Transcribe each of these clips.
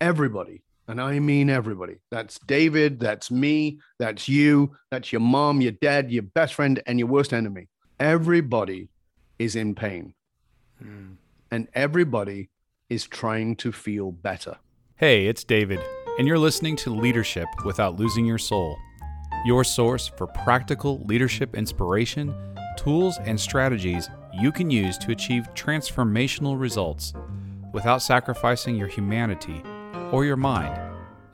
Everybody, and I mean everybody. That's David, that's me, that's you, that's your mom, your dad, your best friend, and your worst enemy. Everybody is in pain. Hmm. And everybody is trying to feel better. Hey, it's David, and you're listening to Leadership Without Losing Your Soul, your source for practical leadership inspiration, tools, and strategies you can use to achieve transformational results without sacrificing your humanity or your mind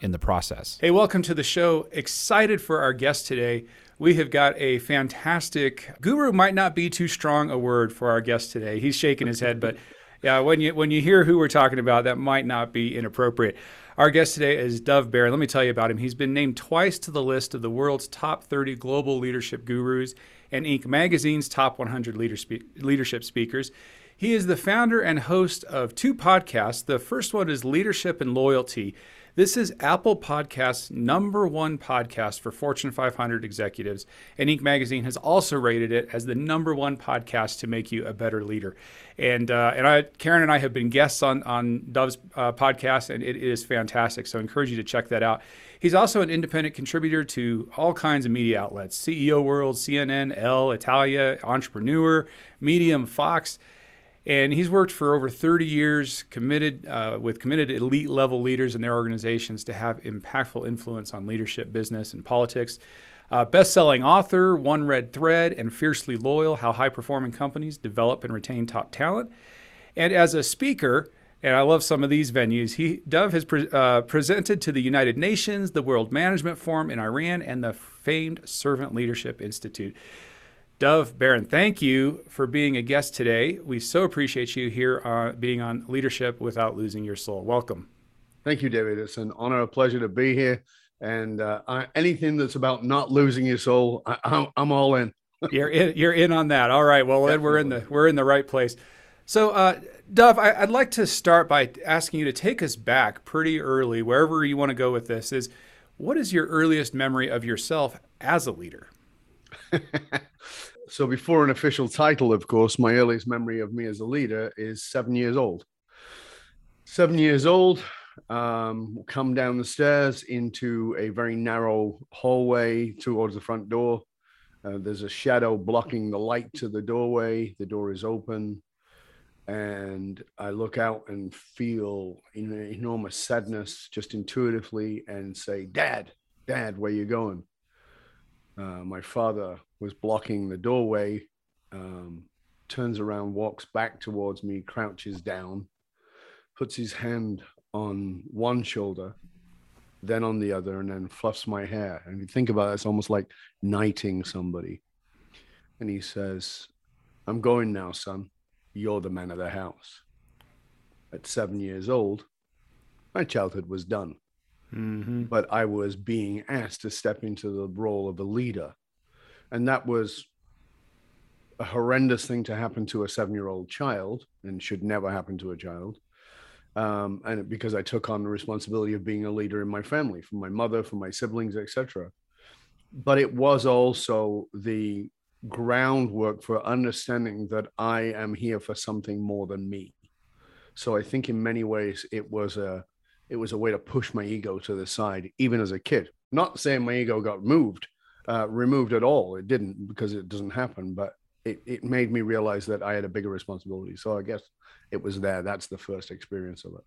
in the process. Hey, welcome to the show. Excited for our guest today. We have got a fantastic guru might not be too strong a word for our guest today. He's shaking his head, but yeah, when you when you hear who we're talking about, that might not be inappropriate. Our guest today is Dov Baron. Let me tell you about him. He's been named twice to the list of the world's top 30 global leadership gurus and Inc. magazine's top 100 leader leadership speakers. He is the founder and host of two podcasts. The first one is Leadership and Loyalty. This is Apple Podcasts' number one podcast for Fortune 500 executives, and Inc. magazine has also rated it as the number one podcast to make you a better leader. And uh, and I, Karen and I have been guests on on Dov's uh, podcast, and it is fantastic. So I encourage you to check that out. He's also an independent contributor to all kinds of media outlets: CEO World, CNN, L, Italia, Entrepreneur, Medium, Fox and he's worked for over 30 years committed uh, with committed elite level leaders in their organizations to have impactful influence on leadership business and politics uh, best-selling author one red thread and fiercely loyal how high-performing companies develop and retain top talent and as a speaker and I love some of these venues. He Dov has pre- uh, presented to the United Nations, the World Management Forum in Iran, and the famed Servant Leadership Institute. Dov Baron, thank you for being a guest today. We so appreciate you here uh, being on Leadership Without Losing Your Soul. Welcome. Thank you, David. It's an honor, a pleasure to be here. And uh, I, anything that's about not losing your soul, I, I'm, I'm all in. you're in. You're in on that. All right. Well, then we're in the we're in the right place. So, uh, Dov, I, I'd like to start by asking you to take us back pretty early, wherever you want to go with this. Is what is your earliest memory of yourself as a leader? so before an official title, of course, my earliest memory of me as a leader is seven years old. Seven years old, um, come down the stairs into a very narrow hallway towards the front door. Uh, there's a shadow blocking the light to the doorway. The door is open. And I look out and feel enormous sadness just intuitively and say, Dad, Dad, where you going? Uh, my father was blocking the doorway, um, turns around, walks back towards me, crouches down, puts his hand on one shoulder, then on the other, and then fluffs my hair. And you think about it, it's almost like knighting somebody. And he says, I'm going now, son. You're the man of the house. At seven years old, my childhood was done. Mm-hmm. But I was being asked to step into the role of a leader. And that was a horrendous thing to happen to a seven year old child and should never happen to a child. Um, and because I took on the responsibility of being a leader in my family, for my mother, for my siblings, etc. But it was also the groundwork for understanding that I am here for something more than me. So I think in many ways it was a it was a way to push my ego to the side, even as a kid. Not saying my ego got moved, uh, removed at all. It didn't because it doesn't happen, but it, it made me realize that I had a bigger responsibility. So I guess it was there. That's the first experience of it.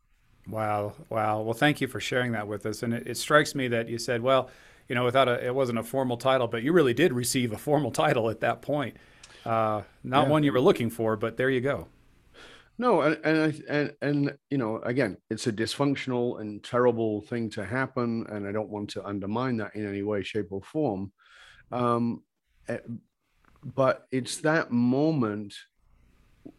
Wow. Wow. Well, thank you for sharing that with us. And it, it strikes me that you said, well, you know, without a, it wasn't a formal title, but you really did receive a formal title at that point. Uh, not yeah. one you were looking for, but there you go. No, and and and and you know, again, it's a dysfunctional and terrible thing to happen, and I don't want to undermine that in any way, shape, or form. Um, but it's that moment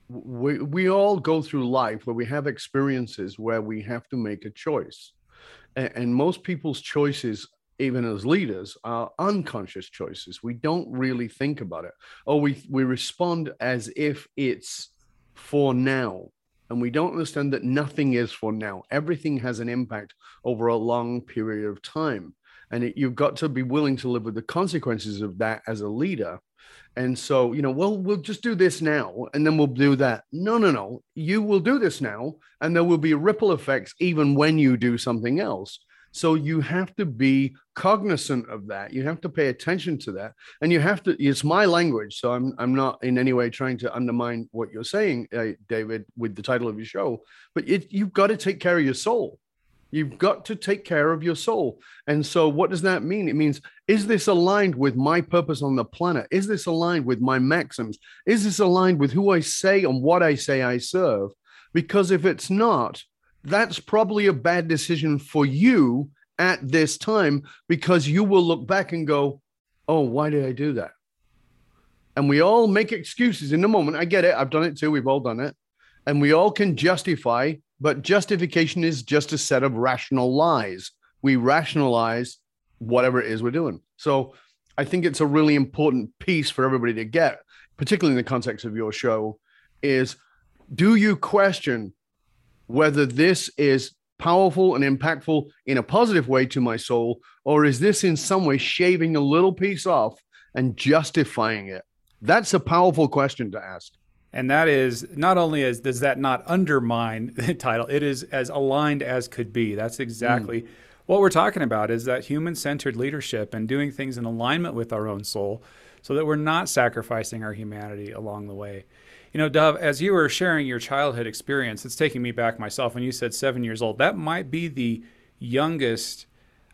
we, we all go through life where we have experiences where we have to make a choice. And, and most people's choices, even as leaders, are unconscious choices. We don't really think about it. Or we, we respond as if it's for now. And we don't understand that nothing is for now. Everything has an impact over a long period of time. And it, you've got to be willing to live with the consequences of that as a leader and so, you know, well, we'll just do this now and then we'll do that. No, no, no. You will do this now and there will be ripple effects even when you do something else. So you have to be cognizant of that. You have to pay attention to that. And you have to, it's my language. So I'm, I'm not in any way trying to undermine what you're saying, uh, David, with the title of your show, but it, you've got to take care of your soul. You've got to take care of your soul. And so, what does that mean? It means, is this aligned with my purpose on the planet? Is this aligned with my maxims? Is this aligned with who I say and what I say I serve? Because if it's not, that's probably a bad decision for you at this time because you will look back and go, oh, why did I do that? And we all make excuses in the moment. I get it. I've done it too. We've all done it. And we all can justify but justification is just a set of rational lies. We rationalize whatever it is we're doing. So I think it's a really important piece for everybody to get, particularly in the context of your show, is do you question whether this is powerful and impactful in a positive way to my soul, or is this in some way shaving a little piece off and justifying it? That's a powerful question to ask and that is not only as does that not undermine the title it is as aligned as could be that's exactly mm. what we're talking about is that human-centered leadership and doing things in alignment with our own soul so that we're not sacrificing our humanity along the way you know Dov as you were sharing your childhood experience it's taking me back myself when you said seven years old that might be the youngest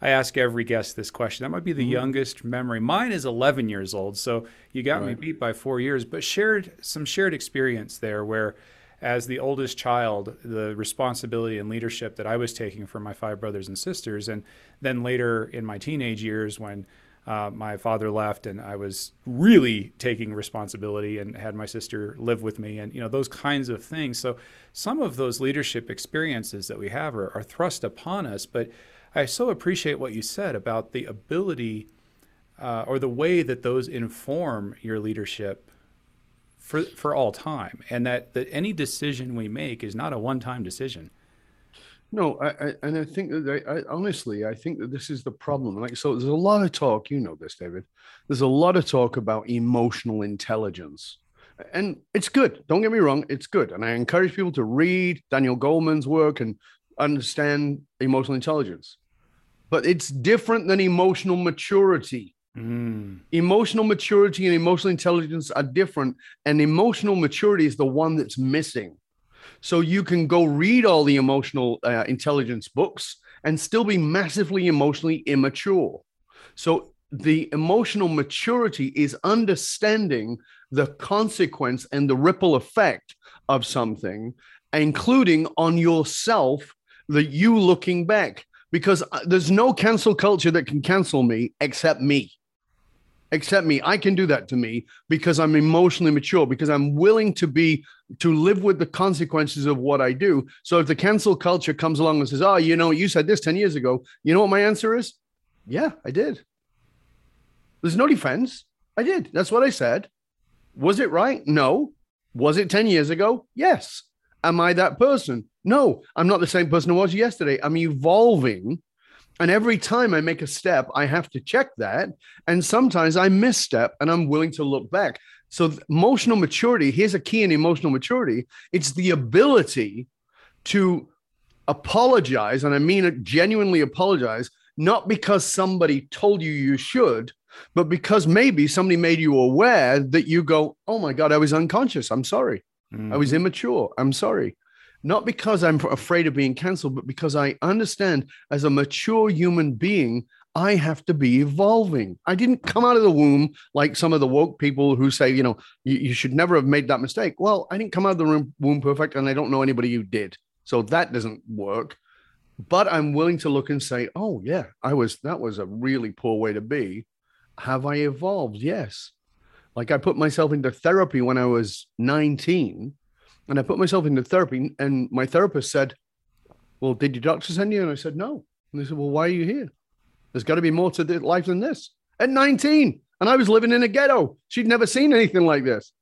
I ask every guest this question. That might be the mm-hmm. youngest memory. Mine is 11 years old, so you got right. me beat by four years. But shared some shared experience there, where as the oldest child, the responsibility and leadership that I was taking for my five brothers and sisters, and then later in my teenage years when uh, my father left and I was really taking responsibility and had my sister live with me, and you know those kinds of things. So some of those leadership experiences that we have are, are thrust upon us, but I so appreciate what you said about the ability uh, or the way that those inform your leadership for for all time, and that that any decision we make is not a one time decision. No, I, I, and I think that I, I, honestly, I think that this is the problem. Like, so there's a lot of talk, you know this, David. There's a lot of talk about emotional intelligence, and it's good. Don't get me wrong, it's good, and I encourage people to read Daniel Goleman's work and understand emotional intelligence but it's different than emotional maturity. Mm. Emotional maturity and emotional intelligence are different, and emotional maturity is the one that's missing. So you can go read all the emotional uh, intelligence books and still be massively emotionally immature. So the emotional maturity is understanding the consequence and the ripple effect of something, including on yourself, that you looking back because uh, there's no cancel culture that can cancel me except me. Except me. I can do that to me because I'm emotionally mature, because I'm willing to be, to live with the consequences of what I do. So if the cancel culture comes along and says, oh, you know, you said this 10 years ago, you know what my answer is? Yeah, I did. There's no defense. I did. That's what I said. Was it right? No. Was it 10 years ago? Yes. Am I that person? No, I'm not the same person I was yesterday. I'm evolving. And every time I make a step, I have to check that. And sometimes I misstep and I'm willing to look back. So, emotional maturity here's a key in emotional maturity it's the ability to apologize. And I mean it genuinely apologize, not because somebody told you you should, but because maybe somebody made you aware that you go, Oh my God, I was unconscious. I'm sorry. Mm-hmm. I was mm-hmm. immature. I'm sorry. Not because I'm afraid of being canceled, but because I understand as a mature human being, I have to be evolving. I didn't come out of the womb like some of the woke people who say, you know, you, you should never have made that mistake. Well, I didn't come out of the womb perfect, and I don't know anybody who did. So that doesn't work. But I'm willing to look and say, oh, yeah, I was, that was a really poor way to be. Have I evolved? Yes. Like I put myself into therapy when I was 19 And I put myself into therapy, and my therapist said, Well, did your doctor send you? And I said, No. And they said, Well, why are you here? There's got to be more to life than this. At 19, and I was living in a ghetto. She'd never seen anything like this.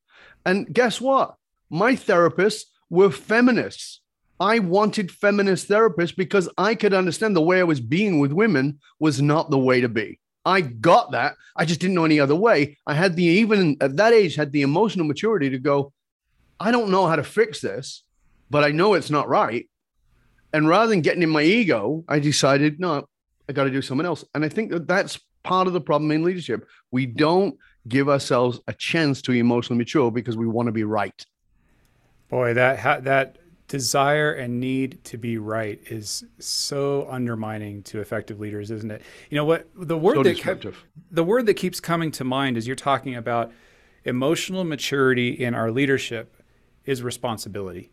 And guess what? My therapists were feminists. I wanted feminist therapists because I could understand the way I was being with women was not the way to be. I got that. I just didn't know any other way. I had the even at that age had the emotional maturity to go, I don't know how to fix this, but I know it's not right. And rather than getting in my ego, I decided, no, I got to do something else. And I think that that's part of the problem in leadership. We don't give ourselves a chance to emotionally mature because we want to be right. Boy, that that desire and need to be right is so undermining to effective leaders, isn't it? You know what the word so that kept, the word that keeps coming to mind as you're talking about emotional maturity in our leadership is responsibility.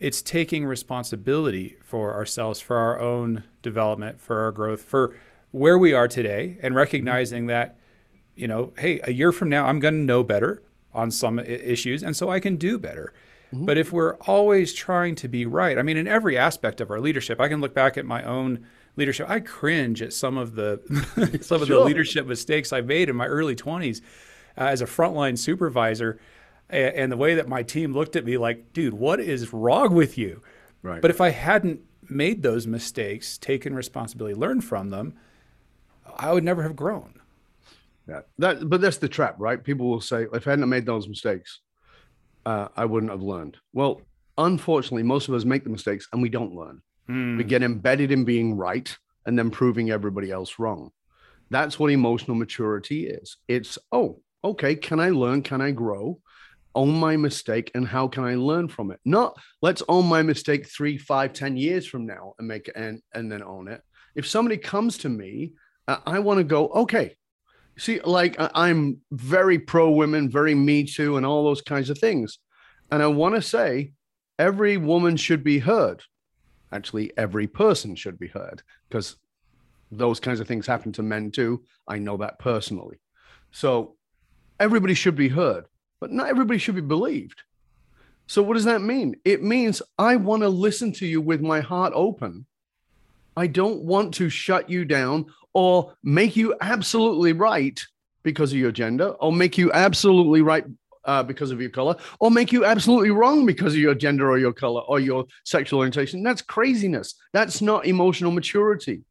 It's taking responsibility for ourselves, for our own development, for our growth, for where we are today, and recognizing that, you know, hey, a year from now, I'm going to know better on some issues, and so I can do better. Mm-hmm. But if we're always trying to be right, I mean, in every aspect of our leadership, I can look back at my own leadership. I cringe at some of the some of the leadership mistakes I made in my early 20s uh, as a frontline supervisor and the way that my team looked at me like, dude, what is wrong with you? Right. But if I hadn't made those mistakes, taken responsibility, learned from them, I would never have grown. Yeah, that. But that's the trap, right? People will say, if I hadn't made those mistakes, uh, I wouldn't have learned. Well, unfortunately, most of us make the mistakes and we don't learn. Mm. We get embedded in being right and then proving everybody else wrong. That's what emotional maturity is. It's, oh, okay, can I learn? Can I grow? Own my mistake and how can I learn from it? Not let's own my mistake three, five, ten years from now and make it and, and then own it. If somebody comes to me, uh, I want to go, okay. See, like I'm very pro women, very me too, and all those kinds of things. And I want to say every woman should be heard. Actually, every person should be heard because those kinds of things happen to men too. I know that personally. So everybody should be heard but not everybody should be believed. So, what does that mean? It means I want to listen to you with my heart open. I don't want to shut you down or make you absolutely right because of your gender, or make you absolutely right uh, because of your color, or make you absolutely wrong because of your gender or your color or your sexual orientation. That's craziness. That's not emotional maturity.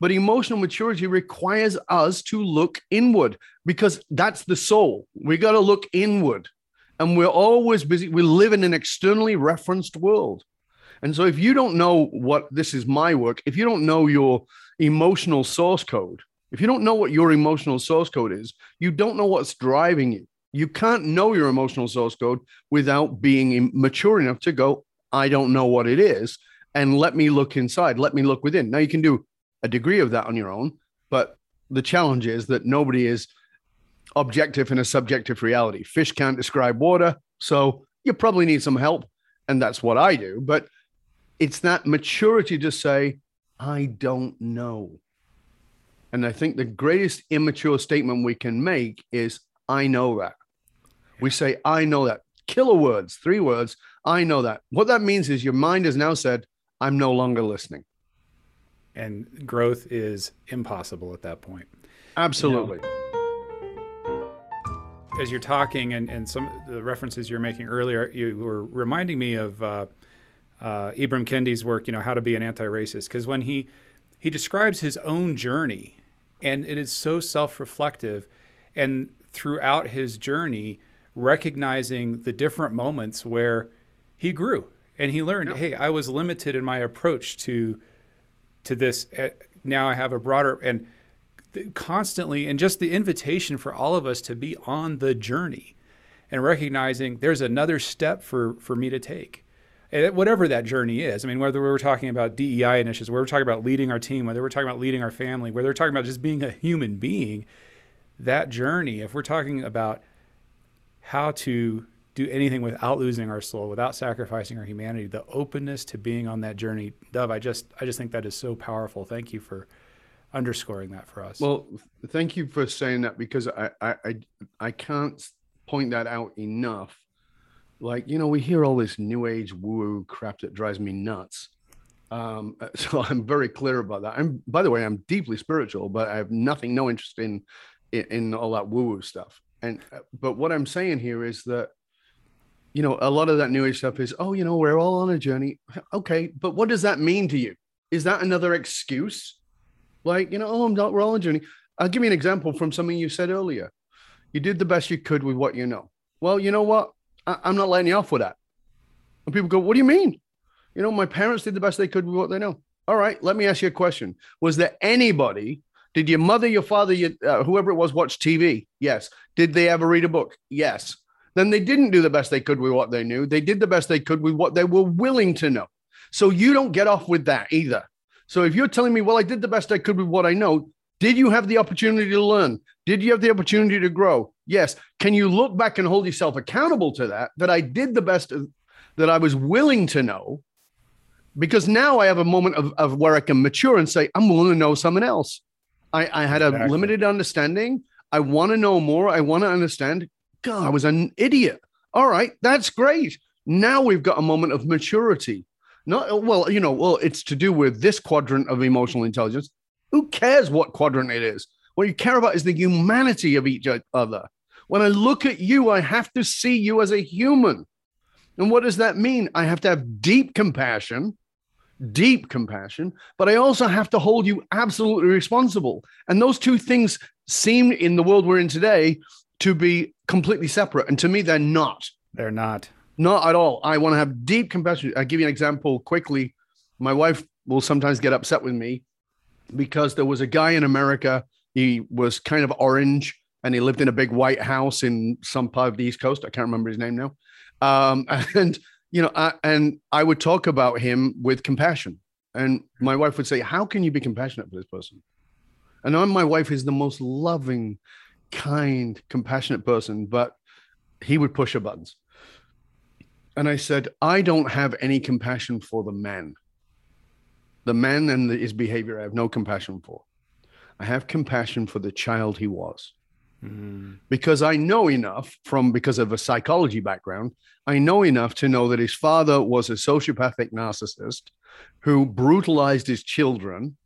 But emotional maturity requires us to look inward because that's the soul. We got to look inward. And we're always busy. We live in an externally referenced world. And so if you don't know what this is my work, if you don't know your emotional source code, if you don't know what your emotional source code is, you don't know what's driving you. You can't know your emotional source code without being mature enough to go, I don't know what it is. And let me look inside, let me look within. Now, you can do a degree of that on your own. But the challenge is that nobody is objective in a subjective reality. Fish can't describe water. So you probably need some help. And that's what I do. But it's that maturity to say, I don't know. And I think the greatest immature statement we can make is, I know that. We say, I know that. Killer words, three words, I know that. What that means is your mind has now said, I'm no longer listening and growth is impossible at that point. Absolutely. You know, as you're talking and, and some the references you're making earlier, you were reminding me of uh, uh, Ibram Kendi's work, you know, how to be an anti-racist, because when he he describes his own journey, and it is so self-reflective, and throughout his journey, recognizing the different moments where he grew and he learned, hey, I was limited in my approach to to this. Eh, now I have a broader and constantly, and just the invitation for all of us to be on the journey and recognizing there's another step for, for me to take. And whatever that journey is, I mean, whether we're talking about DEI initiatives, whether we're talking about leading our team, whether we're talking about leading our family, whether we're talking about just being a human being, that journey, if we're talking about how to do anything without losing our soul, without sacrificing our humanity. The openness to being on that journey, Dov. I just I just think that is so powerful. Thank you for underscoring that for us. Well, thank you for saying that because I I I, I can't point that out enough. Like, you know, we hear all this new age woo woo crap that drives me nuts. Um, so I'm very clear about that. I'm, by the way, I'm deeply spiritual, but I have nothing, no interest in, in, in all that woo woo stuff. And, uh, but what I'm saying here is that, you know, a lot of that new age stuff is, oh, you know, we're all on a journey. Okay. But what does that mean to you? Is that another excuse? Like, you know, oh, I'm not, we're all on a journey. I'll give you an example from something you said earlier. You did the best you could with what you know. Well, you know what? I, I'm not letting you off with that. And people go, what do you mean? You know, my parents did the best they could with what they know. All right, let me ask you a question. Was there anybody, did your mother, your father, your, uh, whoever it was, watch TV? Yes. Did they ever read a book? Yes. Then they didn't do the best they could with what they knew. They did the best they could with what they were willing to know. So you don't get off with that either. So if you're telling me, well, I did the best I could with what I know, did you have the opportunity to learn? Did you have the opportunity to grow? Yes. Can you look back and hold yourself accountable to that? That I did the best that I was willing to know because now I have a moment of, of where I can mature and say, I'm willing to know someone else. I, I had exactly. a limited understanding. I want to know more. I want to understand. God, I was an idiot. All right, that's great. Now we've got a moment of maturity. Not well, you know, well, it's to do with this quadrant of emotional intelligence. Who cares what quadrant it is? What you care about is the humanity of each other. When I look at you, I have to see you as a human. And what does that mean? I have to have deep compassion deep compassion, but I also have to hold you absolutely responsible. And those two things seem in the world we're in today to be completely separate. And to me, they're not. They're not. Not at all. I want to have deep compassion. I'll give you an example quickly. My wife will sometimes get upset with me because there was a guy in America. He was kind of orange and he lived in a big white house in some part of the East Coast. I can't remember his name now. Um, and you know, I, and I would talk about him with compassion. And my wife would say, How can you be compassionate for this person? And I'm, my wife is the most loving, kind, compassionate person, but he would push her buttons. And I said, I don't have any compassion for the man. The man and his behavior, I have no compassion for. I have compassion for the child he was. Mm-hmm. Because I know enough from because of a psychology background, I know enough to know that his father was a sociopathic narcissist who brutalized his children,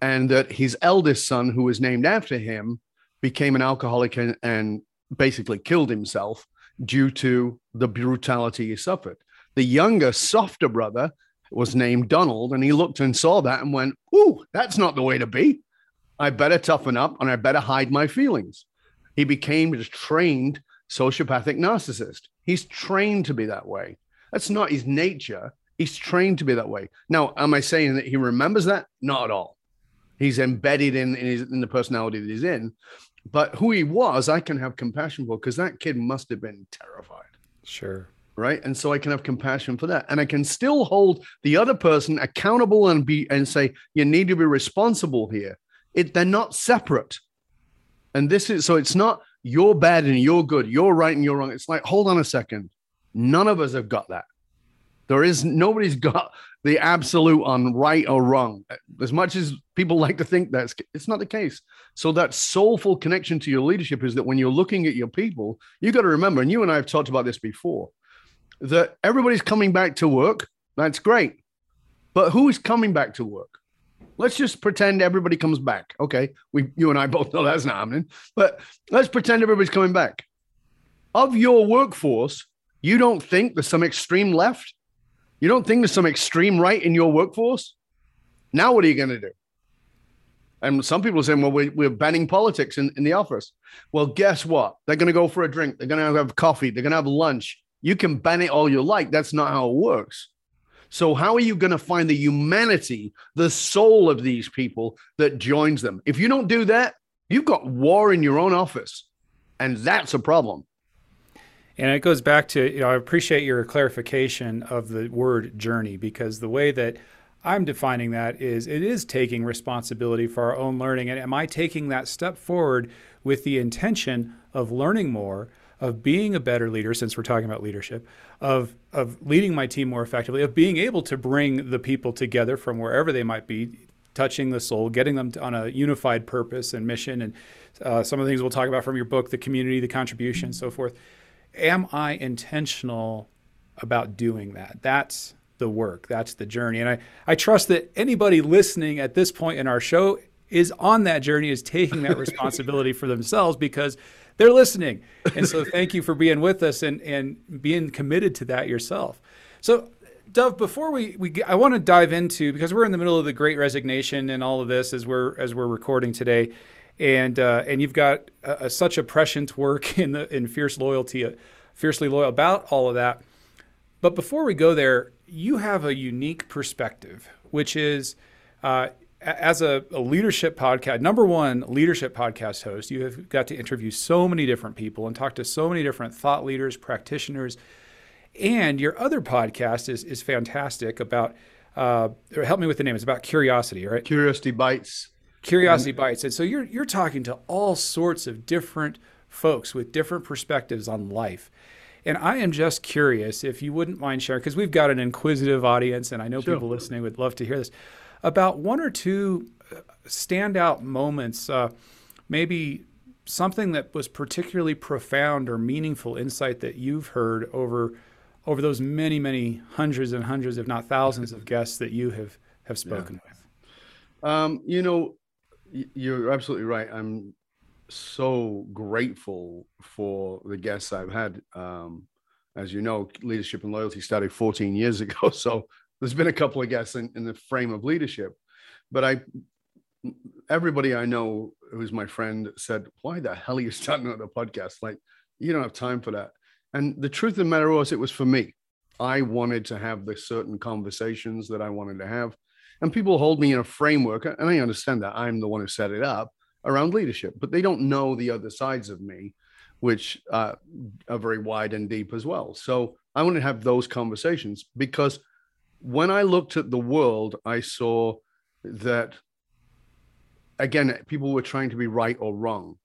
and that his eldest son, who was named after him, became an alcoholic and, and basically killed himself due to the brutality he suffered. The younger, softer brother was named Donald, and he looked and saw that and went, Ooh, that's not the way to be. I better toughen up and I better hide my feelings. He became a trained sociopathic narcissist. He's trained to be that way. That's not his nature. He's trained to be that way. Now, am I saying that he remembers that? Not at all. He's embedded in in, his, in the personality that he's in. But who he was, I can have compassion for because that kid must have been terrified. Sure. Right. And so I can have compassion for that. And I can still hold the other person accountable and be and say, you need to be responsible here. It they're not separate. And this is so it's not you're bad and you're good, you're right and you're wrong. It's like, hold on a second. None of us have got that. There is nobody's got the absolute on right or wrong. As much as people like to think that's it's not the case. So that soulful connection to your leadership is that when you're looking at your people, you got to remember, and you and I have talked about this before, that everybody's coming back to work. That's great. But who is coming back to work? Let's just pretend everybody comes back. Okay. We you and I both know that's not happening, but let's pretend everybody's coming back. Of your workforce, you don't think there's some extreme left? You don't think there's some extreme right in your workforce? Now what are you going to do? And some people are saying, well, we, we're banning politics in, in the office. Well, guess what? They're going to go for a drink. They're going to have coffee. They're going to have lunch. You can ban it all you like. That's not how it works. So, how are you going to find the humanity, the soul of these people that joins them? If you don't do that, you've got war in your own office. And that's a problem. And it goes back to, you know, I appreciate your clarification of the word journey because the way that I'm defining that is it is taking responsibility for our own learning. And am I taking that step forward with the intention of learning more, of being a better leader, since we're talking about leadership, of of leading my team more effectively, of being able to bring the people together from wherever they might be, touching the soul, getting them on a unified purpose and mission, and uh, some of the things we'll talk about from your book, the community, the contribution, and so forth. Am I intentional about doing that. That's the work. That's the journey. And I, I trust that anybody listening at this point in our show is on that journey, is taking that responsibility for themselves because they're listening. And so thank you for being with us and, and being committed to that yourself. So Dov, before we, we I want to dive into because we're in the middle of the Great Resignation and all of this as we're as we're recording today, and uh, and you've got a, a, such a prescient work in the in fierce loyalty, uh, fiercely loyal about all of that. But before we go there, you have a unique perspective, which is uh, as a, a, leadership podcast, number one leadership podcast host, you have got to interview so many different people and talk to so many different thought leaders, practitioners, and your other podcast is is fantastic about. Uh, help me with the name. It's about curiosity, right? Curiosity bites. Curiosity bites, and so you're you're talking to all sorts of different folks with different perspectives on life. And I am just curious if you wouldn't mind sharing, because we've got an inquisitive audience, and I know sure. people listening would love to hear this, about one or two uh, standout moments, uh, maybe something that was particularly profound or meaningful insight that you've heard over over those many, many hundreds and hundreds, if not thousands, of guests that you have have spoken yeah. with. Um, you know, you're absolutely right. I'm so grateful for the guests I've had. Um, as you know, leadership and loyalty started 14 years ago, so there's been a couple of guests in, in the frame of leadership. But I, everybody I know who's my friend said, "Why the hell are you starting another podcast? Like, you don't have time for that." And the truth of the matter was, it was for me. I wanted to have the certain conversations that I wanted to have. And people hold me in a framework, and I understand that I'm the one who set it up around leadership, but they don't know the other sides of me, which uh, are very wide and deep as well. So I want to have those conversations because when I looked at the world, I saw that, again, people were trying to be right or wrong.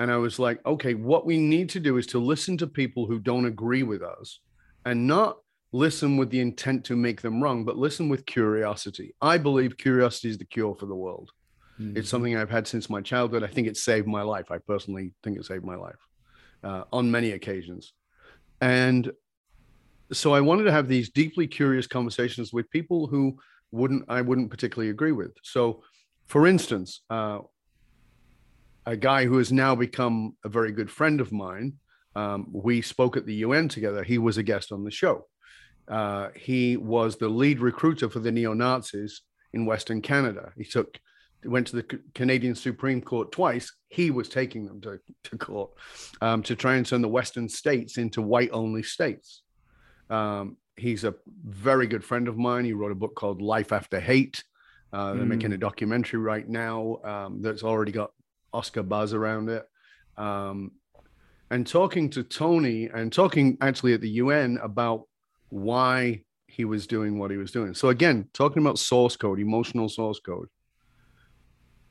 And I was like, okay, what we need to do is to listen to people who don't agree with us and not listen with the intent to make them wrong, but listen with curiosity. I believe curiosity is the cure for the world. Mm-hmm. It's something I've had since my childhood. I think it saved my life. I personally think it saved my life uh, on many occasions. And so I wanted to have these deeply curious conversations with people who wouldn't I wouldn't particularly agree with. So, for instance, uh, a guy who has now become a very good friend of mine. Um, we spoke at the UN together. He was a guest on the show. Uh, he was the lead recruiter for the neo Nazis in Western Canada. He took went to the Canadian Supreme Court twice. He was taking them to, to court um, to try and turn the Western states into white only states. Um, he's a very good friend of mine. He wrote a book called Life After Hate. Uh, they're mm. making a documentary right now um, that's already got Oscar buzz around it. Um, and talking to Tony and talking actually at the UN about why he was doing what he was doing. So again, talking about source code, emotional source code.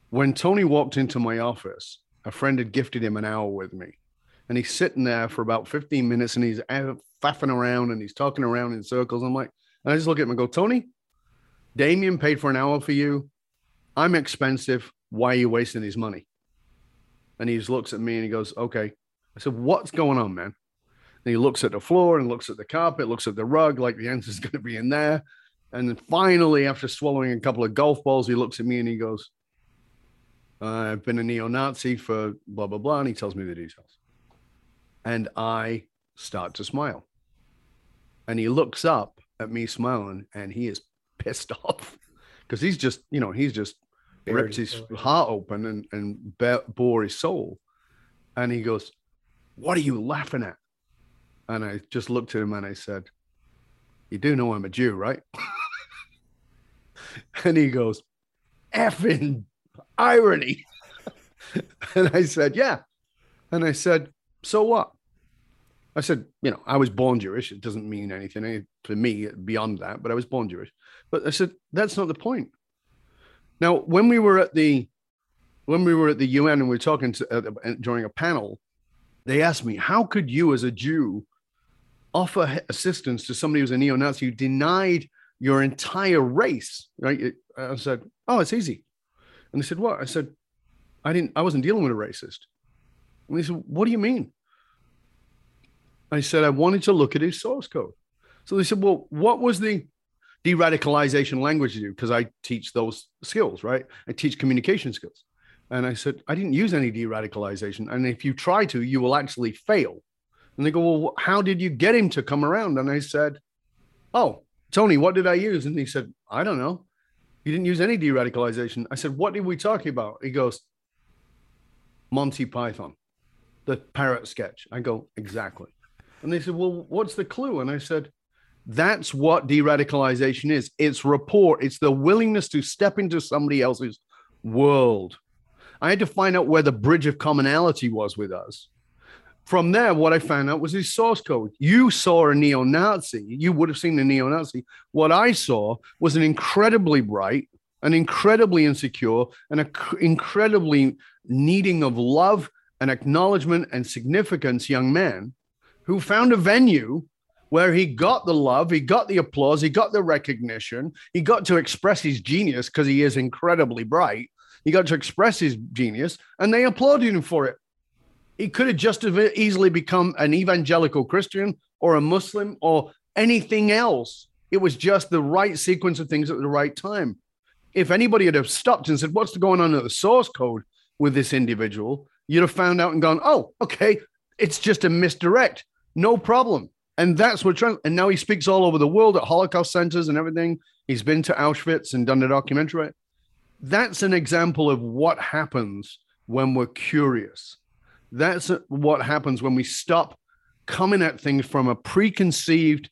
When Tony walked into my office, a friend had gifted him an hour with me. And he's sitting there for about 15 minutes and he's faffing around and he's talking around in circles. I'm like, and I just look at him and go, Tony, Damien paid for an hour for you. I'm expensive. Why are you wasting his money? And he just looks at me and he goes, Okay. I said, What's going on, man? And he looks at the floor and looks at the carpet, looks at the rug, like the answer's going to be in there. And then finally, after swallowing a couple of golf balls, he looks at me and he goes, I've been a neo Nazi for blah, blah, blah. And he tells me the details. And I start to smile. And he looks up at me smiling and he is pissed off because he's just, you know, he's just ripped his heart open and, and bore his soul. And he goes, What are you laughing at? And I just looked at him and I said, You do know I'm a Jew, right? and he goes, Effing irony. and I said, Yeah. And I said, So what? I said, You know, I was born Jewish. It doesn't mean anything to me beyond that, but I was born Jewish. But I said, That's not the point. Now, when we were at the when we were at the UN and we were talking to, uh, during a panel, they asked me, "How could you, as a Jew, offer assistance to somebody who's a neo-Nazi who denied your entire race?" Right? I said, "Oh, it's easy." And they said, "What?" I said, "I didn't. I wasn't dealing with a racist." And they said, "What do you mean?" I said, "I wanted to look at his source code." So they said, well, what was the de-radicalization language you do? Because I teach those skills, right? I teach communication skills. And I said, I didn't use any de-radicalization. And if you try to, you will actually fail. And they go, well, how did you get him to come around? And I said, oh, Tony, what did I use? And he said, I don't know. He didn't use any de-radicalization. I said, what did we talking about? He goes, Monty Python, the parrot sketch. I go, exactly. And they said, well, what's the clue? And I said, that's what de radicalization is it's rapport, it's the willingness to step into somebody else's world. I had to find out where the bridge of commonality was with us. From there, what I found out was his source code. You saw a neo Nazi, you would have seen a neo Nazi. What I saw was an incredibly bright, an incredibly insecure, and an incredibly needing of love and acknowledgement and significance young man who found a venue where he got the love, he got the applause, he got the recognition, he got to express his genius because he is incredibly bright. He got to express his genius and they applauded him for it. He could have just as easily become an evangelical Christian or a Muslim or anything else. It was just the right sequence of things at the right time. If anybody had have stopped and said, What's going on at the source code with this individual? You'd have found out and gone, Oh, okay, it's just a misdirect. No problem. And that's what trans- and now he speaks all over the world at Holocaust centers and everything. He's been to Auschwitz and done a documentary. That's an example of what happens when we're curious. That's what happens when we stop coming at things from a preconceived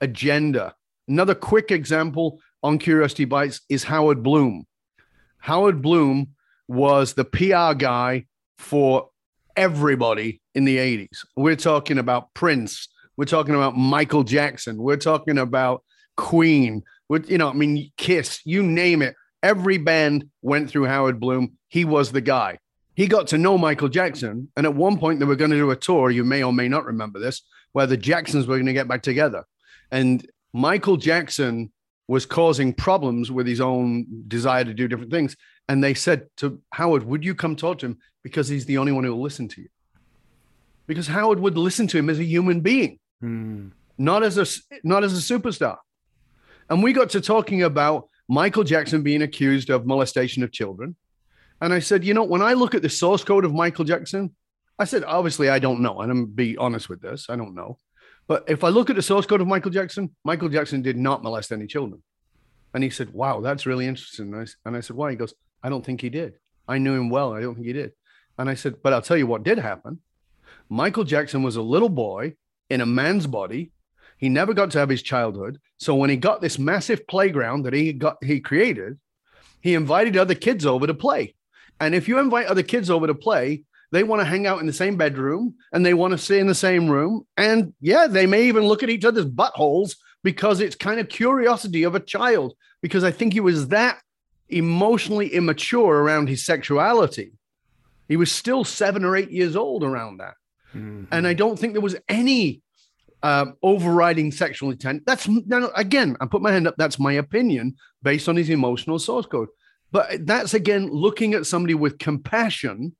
agenda. Another quick example on Curiosity Bites is Howard Bloom. Howard Bloom was the PR guy for everybody in the 80s. We're talking about Prince, we're talking about Michael Jackson. We're talking about Queen. We're, you know, I mean, Kiss, you name it. Every band went through Howard Bloom. He was the guy. He got to know Michael Jackson. And at one point, they were going to do a tour. You may or may not remember this, where the Jacksons were going to get back together. And Michael Jackson was causing problems with his own desire to do different things. And they said to Howard, Would you come talk to him? Because he's the only one who will listen to you. Because Howard would listen to him as a human being mm. not as a not as a superstar. And we got to talking about Michael Jackson being accused of molestation of children. And I said, you know, when I look at the source code of Michael Jackson, I said, obviously, I don't know. And I'm be honest with this, I don't know. But if I look at the source code of Michael Jackson, Michael Jackson did not molest any children. And he said, wow, that's really interesting. And I, and I said, why? He goes, I don't think he did. I knew him well. I don't think he did. And I said, but I'll tell you what did happen. Michael Jackson was a little boy in a man's body. He never got to have his childhood. So when he got this massive playground that he got he created, he invited other kids over to play. And if you invite other kids over to play, they want to hang out in the same bedroom and they want to stay in the same room. And yeah, they may even look at each other's buttholes because it's kind of curiosity of a child. Because I think he was that emotionally immature around his sexuality. He was still seven or eight years old around that. Mm-hmm. And I don't think there was any uh, overriding sexual intent. That's again, I put my hand up. That's my opinion based on his emotional source code. But that's again looking at somebody with compassion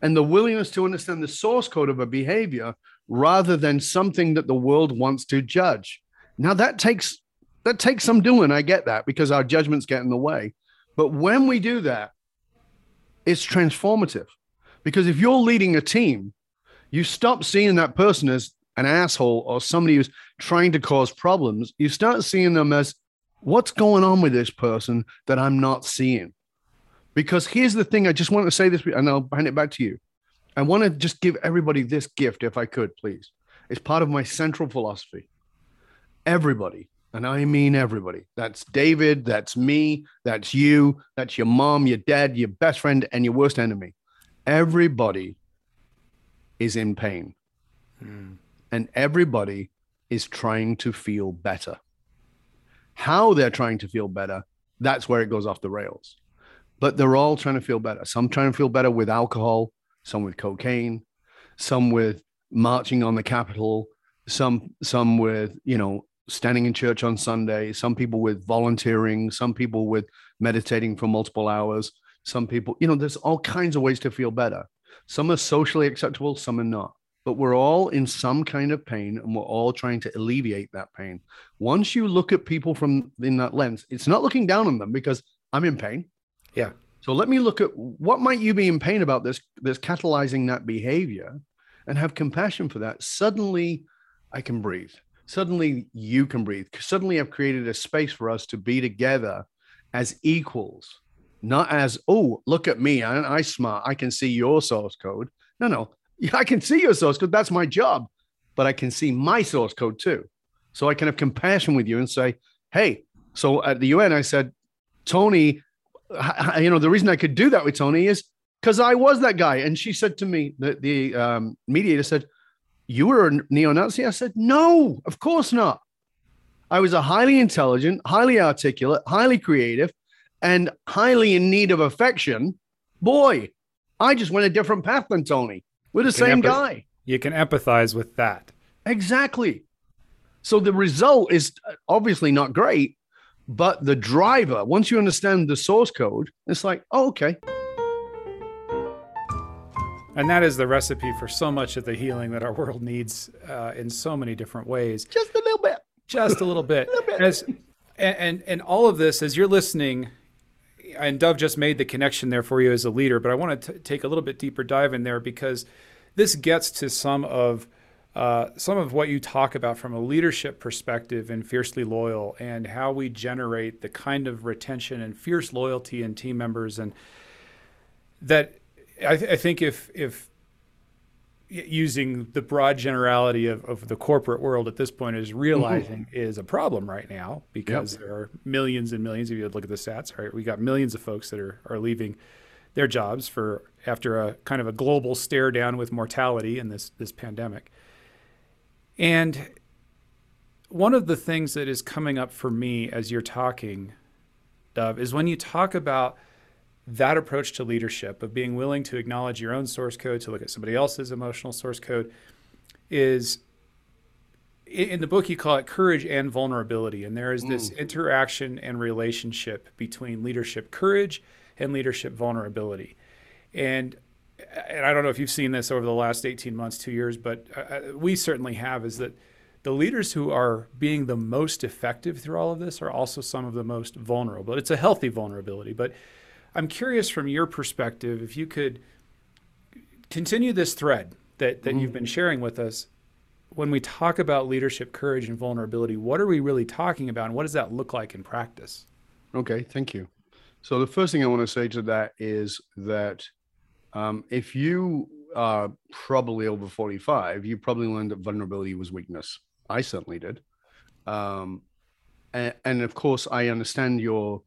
and the willingness to understand the source code of a behavior rather than something that the world wants to judge. Now that takes that takes some doing. I get that because our judgments get in the way. But when we do that, it's transformative. Because if you're leading a team you stop seeing that person as an asshole or somebody who's trying to cause problems. You start seeing them as what's going on with this person that I'm not seeing. Because here's the thing I just want to say this, and I'll hand it back to you. I want to just give everybody this gift, if I could, please. It's part of my central philosophy. Everybody, and I mean everybody. That's David, that's me, that's you, that's your mom, your dad, your best friend, and your worst enemy. Everybody is in pain. Mm. And everybody is trying to feel better. How they're trying to feel better, that's where it goes off the rails. But they're all trying to feel better. Some trying to feel better with alcohol, some with cocaine, some with marching on the Capitol, some some with, you know, standing in church on Sunday, some people with volunteering, some people with meditating for multiple hours, some people, you know, there's all kinds of ways to feel better. Some are socially acceptable, some are not. But we're all in some kind of pain and we're all trying to alleviate that pain. Once you look at people from in that lens, it's not looking down on them because I'm in pain. Yeah. So let me look at what might you be in pain about this that's catalyzing that behavior and have compassion for that. Suddenly I can breathe. Suddenly you can breathe. Suddenly I've created a space for us to be together as equals, not as, oh, look at me. I, I smart. I can see your source code. No, no. I can see your source code. That's my job. But I can see my source code too. So I can have compassion with you and say, hey, so at the UN, I said, Tony, you know, the reason I could do that with Tony is because I was that guy. And she said to me, the, the um, mediator said, You were a neo Nazi? I said, No, of course not. I was a highly intelligent, highly articulate, highly creative, and highly in need of affection. Boy, I just went a different path than Tony. We're the same empath- guy. You can empathize with that. Exactly. So the result is obviously not great, but the driver, once you understand the source code, it's like, oh, okay. And that is the recipe for so much of the healing that our world needs uh, in so many different ways. Just a little bit. Just a little bit. a little bit. As, and, and, and all of this, as you're listening, and Dov just made the connection there for you as a leader, but I want to take a little bit deeper dive in there because this gets to some of uh, some of what you talk about from a leadership perspective in Fiercely Loyal and how we generate the kind of retention and fierce loyalty in team members. And that I, th- I think if, if using the broad generality of, of the corporate world at this point is realizing mm-hmm. is a problem right now because yep. there are millions and millions. If you look at the stats, right, we got millions of folks that are, are leaving their jobs for after a kind of a global stare down with mortality in this this pandemic. And one of the things that is coming up for me as you're talking, Dov, is when you talk about that approach to leadership of being willing to acknowledge your own source code, to look at somebody else's emotional source code, is in the book you call it courage and vulnerability. And there is this mm. interaction and relationship between leadership courage and leadership vulnerability. And and I don't know if you've seen this over the last 18 months, two years, but uh, uh, we certainly have, is that the leaders who are being the most effective through all of this are also some of the most vulnerable. It's a healthy vulnerability, but I'm curious from your perspective if you could continue this thread that, that mm-hmm. you've been sharing with us. When we talk about leadership, courage, and vulnerability, what are we really talking about, and what does that look like in practice? Okay, thank you. So, the first thing I want to say to that is that um, if you are probably over 45, you probably learned that vulnerability was weakness. I certainly did. Um, and, and, of course, I understand your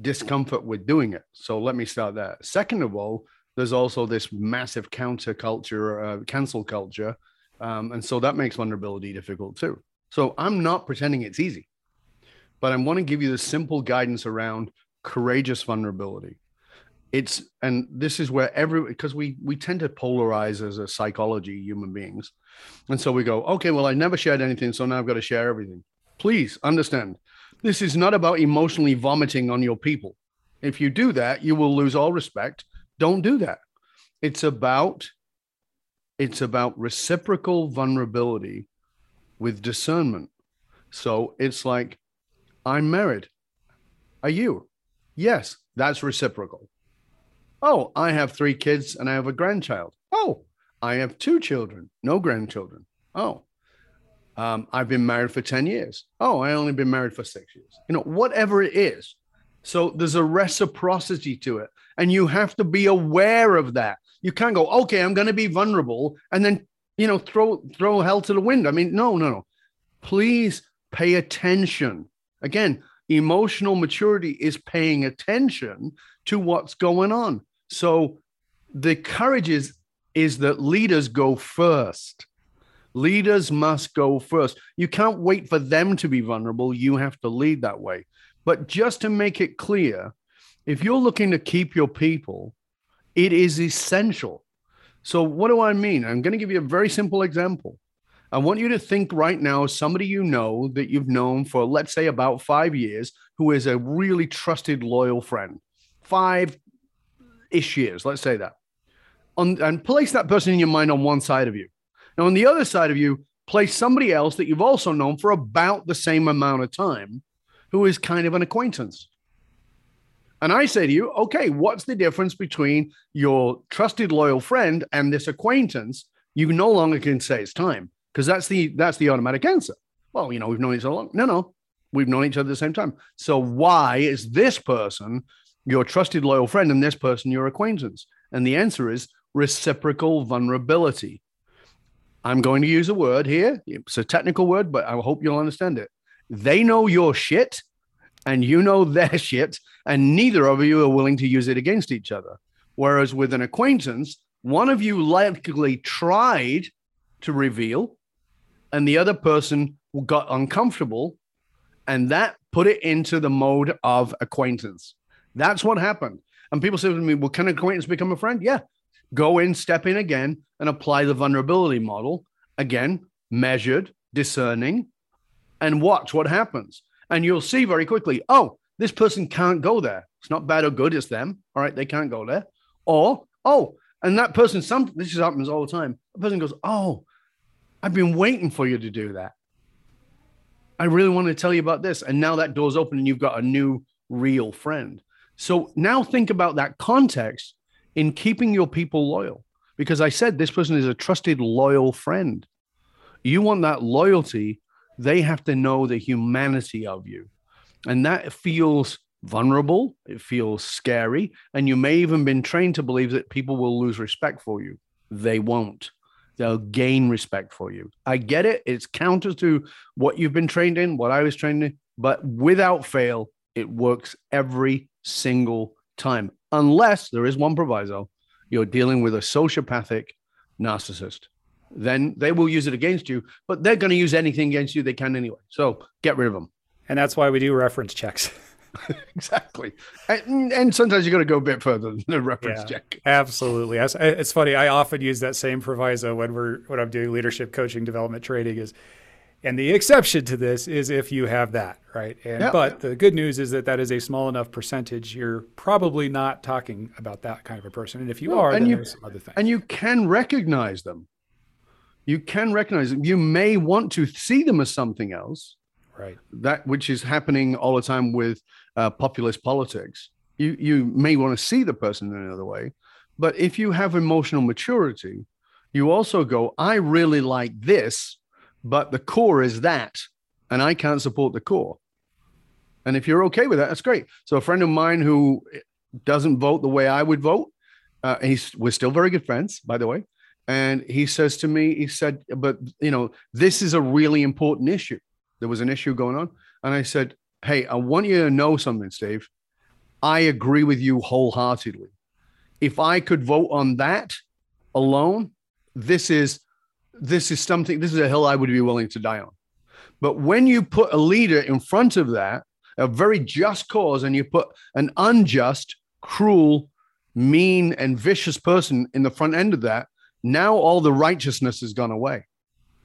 discomfort with doing it. So let me start there. Second of all, there's also this massive counterculture, uh, cancel culture. Um, and so that makes vulnerability difficult too. So I'm not pretending it's easy, but I want to give you the simple guidance around courageous vulnerability it's and this is where every because we we tend to polarize as a psychology human beings and so we go okay well i never shared anything so now i've got to share everything please understand this is not about emotionally vomiting on your people. If you do that you will lose all respect. Don't do that. It's about it's about reciprocal vulnerability with discernment. So it's like i'm married. Are you? Yes that's reciprocal. Oh, I have three kids and I have a grandchild. Oh, I have two children, no grandchildren. Oh, um, I've been married for 10 years. Oh, I only been married for six years. You know, whatever it is. So there's a reciprocity to it. And you have to be aware of that. You can't go, okay, I'm going to be vulnerable and then, you know, throw throw hell to the wind. I mean, no, no, no. Please pay attention. Again, emotional maturity is paying attention to what's going on. So the courage is, is that leaders go first. Leaders must go first. You can't wait for them to be vulnerable. You have to lead that way. But just to make it clear, if you're looking to keep your people, it is essential. So, what do I mean? I'm going to give you a very simple example. I want you to think right now somebody you know that you've known for, let's say, about five years, who is a really trusted, loyal friend. Five, ish years, let's say that. On, and place that person in your mind on one side of you. Now, on the other side of you, place somebody else that you've also known for about the same amount of time who is kind of an acquaintance. And I say to you, okay, what's the difference between your trusted loyal friend and this acquaintance? You no longer can say it's time because that's the that's the automatic answer. Well, you know, we've known each other long. No, no, we've known each other the same time. So why is this person your trusted loyal friend and this person your acquaintance? And the answer is reciprocal vulnerability. I'm going to use a word here. It's a technical word, but I hope you'll understand it. They know your shit and you know their shit, and neither of you are willing to use it against each other. Whereas with an acquaintance, one of you likely tried to reveal, and the other person got uncomfortable, and that put it into the mode of acquaintance. That's what happened. And people say to me, Well, can an acquaintance become a friend? Yeah. Go in, step in again, and apply the vulnerability model. Again, measured, discerning, and watch what happens. And you'll see very quickly, oh, this person can't go there. It's not bad or good, it's them. All right, they can't go there. Or, oh, and that person, some this happens all the time. The person goes, Oh, I've been waiting for you to do that. I really want to tell you about this. And now that door's open and you've got a new real friend. So now think about that context in keeping your people loyal. Because I said this person is a trusted, loyal friend. You want that loyalty, they have to know the humanity of you. And that feels vulnerable, it feels scary, and you may even been trained to believe that people will lose respect for you. They won't. They'll gain respect for you. I get it. It's counter to what you've been trained in, what I was trained in, but without fail, it works every single time, unless there is one proviso you're dealing with a sociopathic narcissist. Then they will use it against you, but they're going to use anything against you they can anyway. So get rid of them. And that's why we do reference checks. exactly. And, and, sometimes you got to go a bit further than the reference yeah, check. Absolutely. It's funny. I often use that same proviso when we're when I'm doing leadership coaching development training is and the exception to this is if you have that, right? And yep. but the good news is that that is a small enough percentage. You're probably not talking about that kind of a person, and if you no, are, then you, there's some other things. And you can recognize them. You can recognize them. You may want to see them as something else, right? That which is happening all the time with uh, populist politics. You you may want to see the person in another way, but if you have emotional maturity, you also go, I really like this but the core is that, and I can't support the core. And if you're okay with that, that's great. So a friend of mine who doesn't vote the way I would vote, uh, he's we're still very good friends, by the way. And he says to me, he said, but you know, this is a really important issue. There was an issue going on, and I said, hey, I want you to know something, Steve. I agree with you wholeheartedly. If I could vote on that alone, this is this is something, this is a hill I would be willing to die on. But when you put a leader in front of that, a very just cause, and you put an unjust, cruel, mean, and vicious person in the front end of that, now all the righteousness has gone away.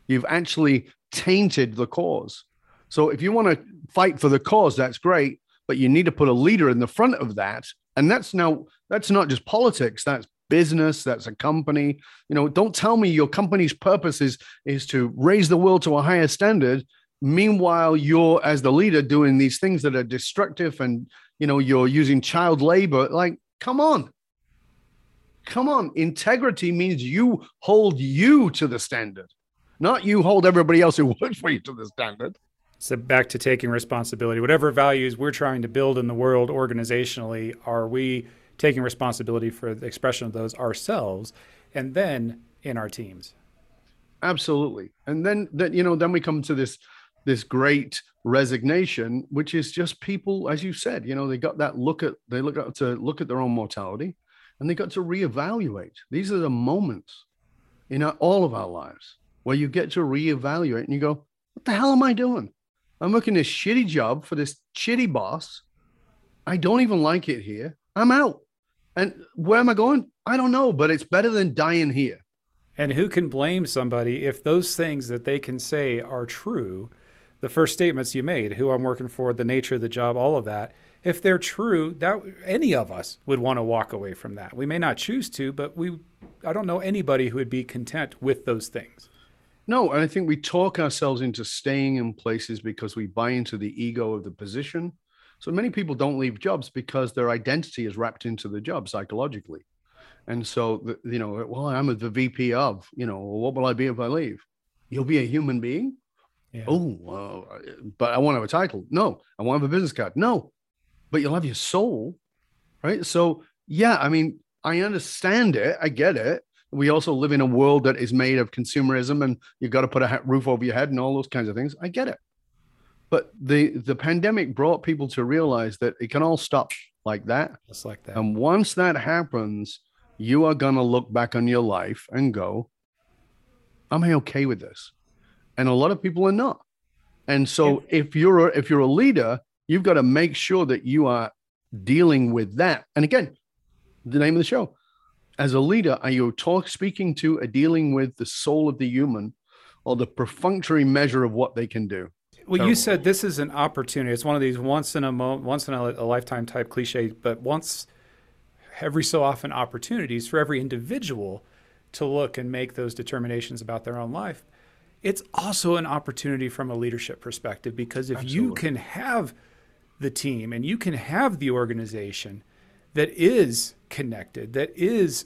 You've actually tainted the cause. So if you want to fight for the cause, that's great, but you need to put a leader in the front of that. And that's now, that's not just politics, that's business, that's a company. You know, don't tell me your company's purpose is, is to raise the world to a higher standard. Meanwhile, you're as the leader doing these things that are destructive and you know you're using child labor. Like, come on. Come on. Integrity means you hold you to the standard, not you hold everybody else who works for you to the standard. So back to taking responsibility. Whatever values we're trying to build in the world organizationally, are we taking responsibility for the expression of those ourselves and then in our teams. Absolutely. And then then you know then we come to this this great resignation which is just people as you said you know they got that look at they look at to look at their own mortality and they got to reevaluate. These are the moments in all of our lives where you get to reevaluate and you go what the hell am i doing? I'm working this shitty job for this shitty boss. I don't even like it here. I'm out and where am I going? I don't know, but it's better than dying here. And who can blame somebody if those things that they can say are true? The first statements you made, who I'm working for, the nature of the job, all of that. If they're true, that any of us would want to walk away from that. We may not choose to, but we I don't know anybody who would be content with those things. No, and I think we talk ourselves into staying in places because we buy into the ego of the position. So many people don't leave jobs because their identity is wrapped into the job psychologically. And so, you know, well, I'm the VP of, you know, what will I be if I leave? You'll be a human being. Yeah. Oh, but I want to have a title. No, I want to have a business card. No, but you'll have your soul, right? So, yeah, I mean, I understand it. I get it. We also live in a world that is made of consumerism, and you've got to put a roof over your head and all those kinds of things. I get it. But the the pandemic brought people to realize that it can all stop like that. Just like that. And once that happens, you are going to look back on your life and go, am I okay with this? And a lot of people are not. And so yeah. if you're a, if you're a leader, you've got to make sure that you are dealing with that. And again, the name of the show. As a leader, are you talk speaking to a dealing with the soul of the human or the perfunctory measure of what they can do? Well, you said this is an opportunity. It's one of these once in a moment, once in a, a lifetime type cliche, but once every so often opportunities for every individual to look and make those determinations about their own life. It's also an opportunity from a leadership perspective because if Absolutely. you can have the team and you can have the organization that is connected, that is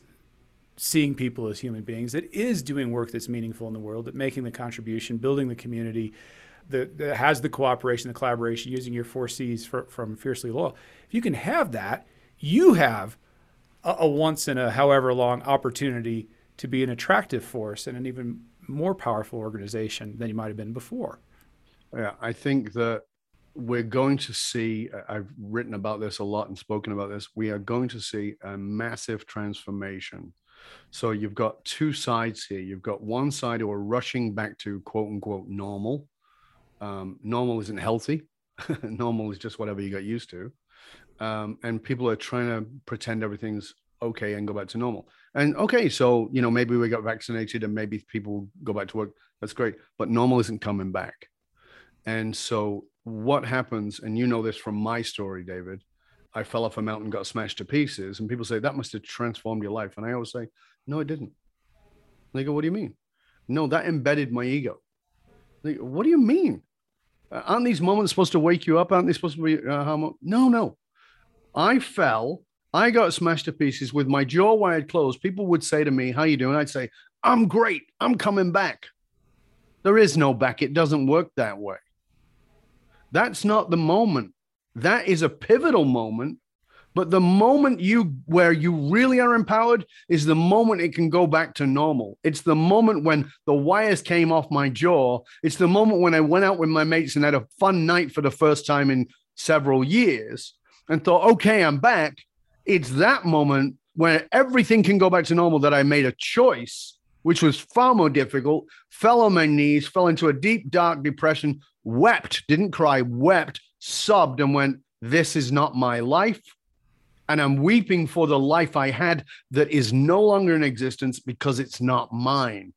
seeing people as human beings, that is doing work that's meaningful in the world, that making the contribution, building the community, that, that has the cooperation, the collaboration, using your four C's for, from Fiercely Loyal. If you can have that, you have a, a once in a however long opportunity to be an attractive force and an even more powerful organization than you might have been before. Yeah, I think that we're going to see, I've written about this a lot and spoken about this. We are going to see a massive transformation. So you've got two sides here. You've got one side who are rushing back to quote unquote normal. Um, normal isn't healthy. normal is just whatever you got used to um, and people are trying to pretend everything's okay and go back to normal. And okay, so you know maybe we got vaccinated and maybe people go back to work. That's great, but normal isn't coming back. And so what happens? And you know this from my story, David. I fell off a mountain, got smashed to pieces, and people say that must have transformed your life. And I always say, no, it didn't. They go, what do you mean? No, that embedded my ego. What do you mean? Aren't these moments supposed to wake you up? Aren't they supposed to be? Uh? No, no. I fell. I got smashed to pieces with my jaw wired closed. People would say to me, How you doing? I'd say, I'm great. I'm coming back. There is no back. It doesn't work that way. That's not the moment. That is a pivotal moment. But the moment you where you really are empowered is the moment it can go back to normal. It's the moment when the wires came off my jaw. It's the moment when I went out with my mates and had a fun night for the first time in several years and thought, okay, I'm back. It's that moment where everything can go back to normal that I made a choice, which was far more difficult, fell on my knees, fell into a deep, dark depression, wept, didn't cry, wept, sobbed, and went, This is not my life. And I'm weeping for the life I had that is no longer in existence because it's not mine.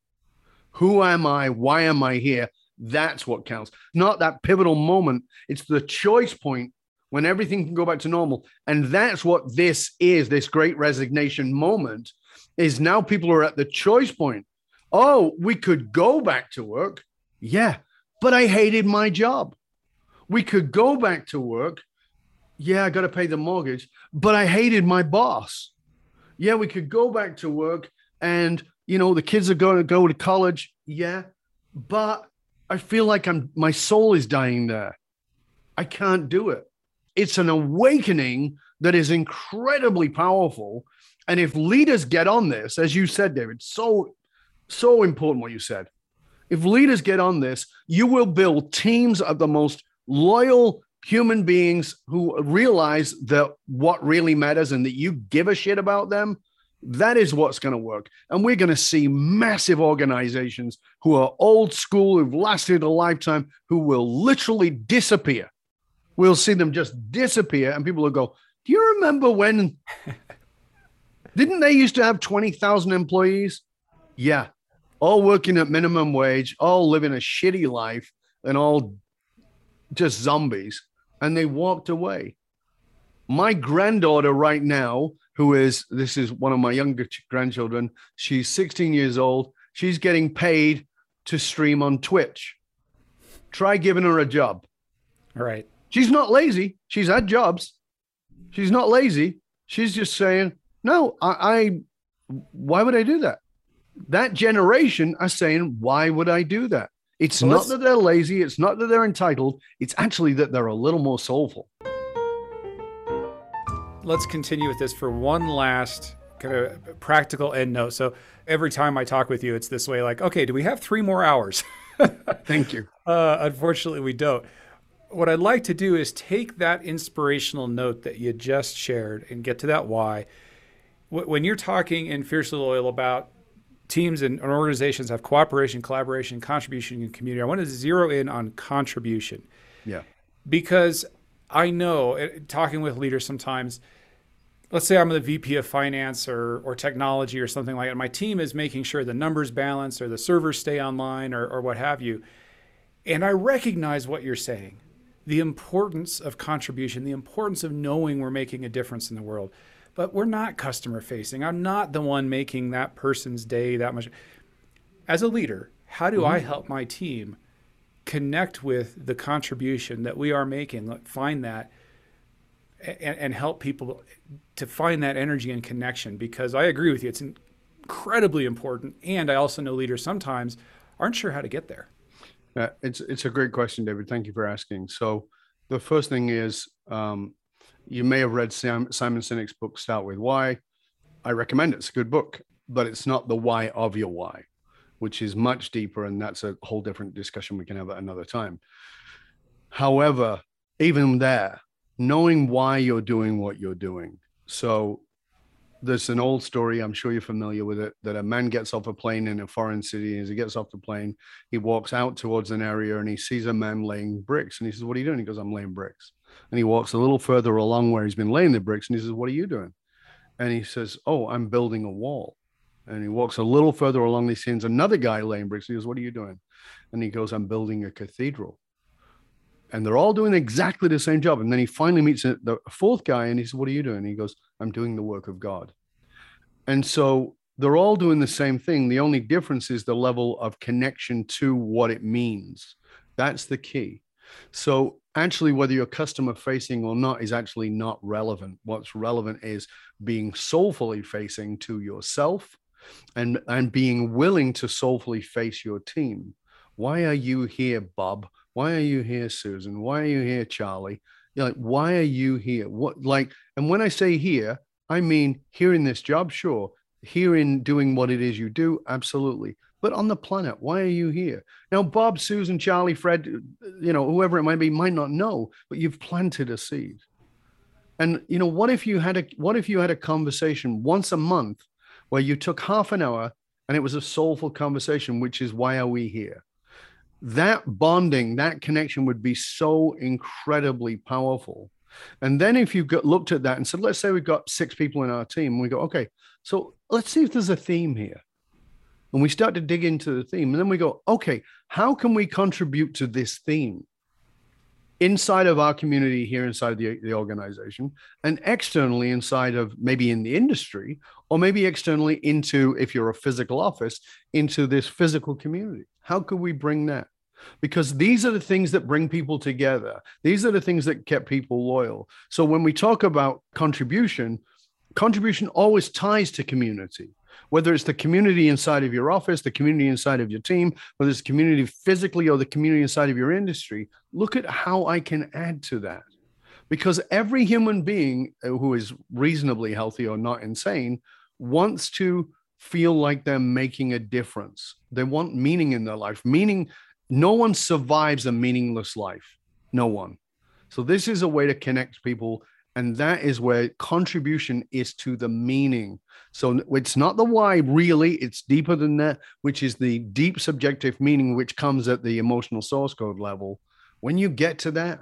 Who am I? Why am I here? That's what counts. Not that pivotal moment. It's the choice point when everything can go back to normal. And that's what this is this great resignation moment is now people are at the choice point. Oh, we could go back to work. Yeah, but I hated my job. We could go back to work. Yeah, I got to pay the mortgage, but I hated my boss. Yeah, we could go back to work and, you know, the kids are going to go to college. Yeah, but I feel like I'm my soul is dying there. I can't do it it's an awakening that is incredibly powerful. And if leaders get on this, as you said, David, so, so important what you said. If leaders get on this, you will build teams of the most loyal human beings who realize that what really matters and that you give a shit about them. That is what's going to work. And we're going to see massive organizations who are old school, who've lasted a lifetime, who will literally disappear we'll see them just disappear, and people will go, "Do you remember when? Didn't they used to have twenty thousand employees? Yeah, all working at minimum wage, all living a shitty life, and all just zombies." And they walked away. My granddaughter right now, who is this is one of my younger grandchildren, she's 16 years old. She's getting paid to stream on Twitch. Try giving her a job. Right. She's not lazy. She's had jobs. She's not lazy. She's just saying, no, I, I why would I do that? That generation are saying, why would I do that? It's well, not that they're lazy. It's not that they're entitled. It's actually that they're a little more soulful. Let's continue with this for one last kind of practical end note. So every time I talk with you, it's this way like, okay, do we have three more hours? Thank you. Uh, unfortunately, we don't. What I'd like to do is take that inspirational note that you just shared and get to that why. When you're talking in Fiercely Loyal about teams and organizations have cooperation, collaboration, contribution, and community, I want to zero in on contribution. Yeah. Because I know, eh, talking with leaders sometimes, let's say I'm the VP of finance or, or technology or something like that. My team is making sure the numbers balance or the servers stay online or, or what have you. And I recognize what you're saying the importance of contribution, the importance of knowing we're making a difference in the world. But we're not customer facing. I'm not the one making that person's day that much. As a leader, how do mm-hmm. I help my team connect with the contribution that we are making? Find that and, and help people to find that energy and connection because I agree with you. It's incredibly important. And I also know leaders sometimes aren't sure how to get there. Uh, it's it's a great question, David. Thank you for asking. So, the first thing is um, you may have read Sam, Simon Sinek's book "Start with Why." I recommend it. It's a good book, but it's not the why of your why, which is much deeper, and that's a whole different discussion we can have at another time. However, even there, knowing why you're doing what you're doing. So there's an old story, I'm sure you're familiar with it, that a man gets off a plane in a foreign city. As he gets off the plane, he walks out towards an area and he sees a man laying bricks. And he says, What are you doing? He goes, I'm laying bricks. And he walks a little further along where he's been laying the bricks and he says, What are you doing? And he says, Oh, I'm building a wall. And he walks a little further along. He sees another guy laying bricks. He goes, What are you doing? And he goes, I'm building a cathedral and they're all doing exactly the same job. And then he finally meets the fourth guy and he says, What are you doing? And he goes, I'm doing the work of God. And so they're all doing the same thing. The only difference is the level of connection to what it means. That's the key. So actually, whether you're customer facing or not is actually not relevant. What's relevant is being soulfully facing to yourself and, and being willing to soulfully face your team. Why are you here, Bob? Why are you here, Susan? Why are you here, Charlie? You're like, why are you here? What like, and when I say here, I mean here in this job, sure. Here in doing what it is you do, absolutely. But on the planet, why are you here? Now, Bob, Susan, Charlie, Fred, you know, whoever it might be, might not know, but you've planted a seed. And you know, what if you had a what if you had a conversation once a month where you took half an hour and it was a soulful conversation, which is why are we here? that bonding, that connection would be so incredibly powerful. And then if you got looked at that and said, let's say we've got six people in our team, we go, okay, so let's see if there's a theme here. And we start to dig into the theme. And then we go, okay, how can we contribute to this theme inside of our community here inside the, the organization and externally inside of maybe in the industry or maybe externally into, if you're a physical office, into this physical community? How could we bring that? Because these are the things that bring people together. These are the things that kept people loyal. So when we talk about contribution, contribution always ties to community. Whether it's the community inside of your office, the community inside of your team, whether it's community physically or the community inside of your industry, look at how I can add to that. Because every human being uh, who is reasonably healthy or not insane wants to feel like they're making a difference. They want meaning in their life. Meaning, no one survives a meaningless life. No one. So, this is a way to connect people. And that is where contribution is to the meaning. So, it's not the why, really. It's deeper than that, which is the deep subjective meaning, which comes at the emotional source code level. When you get to that,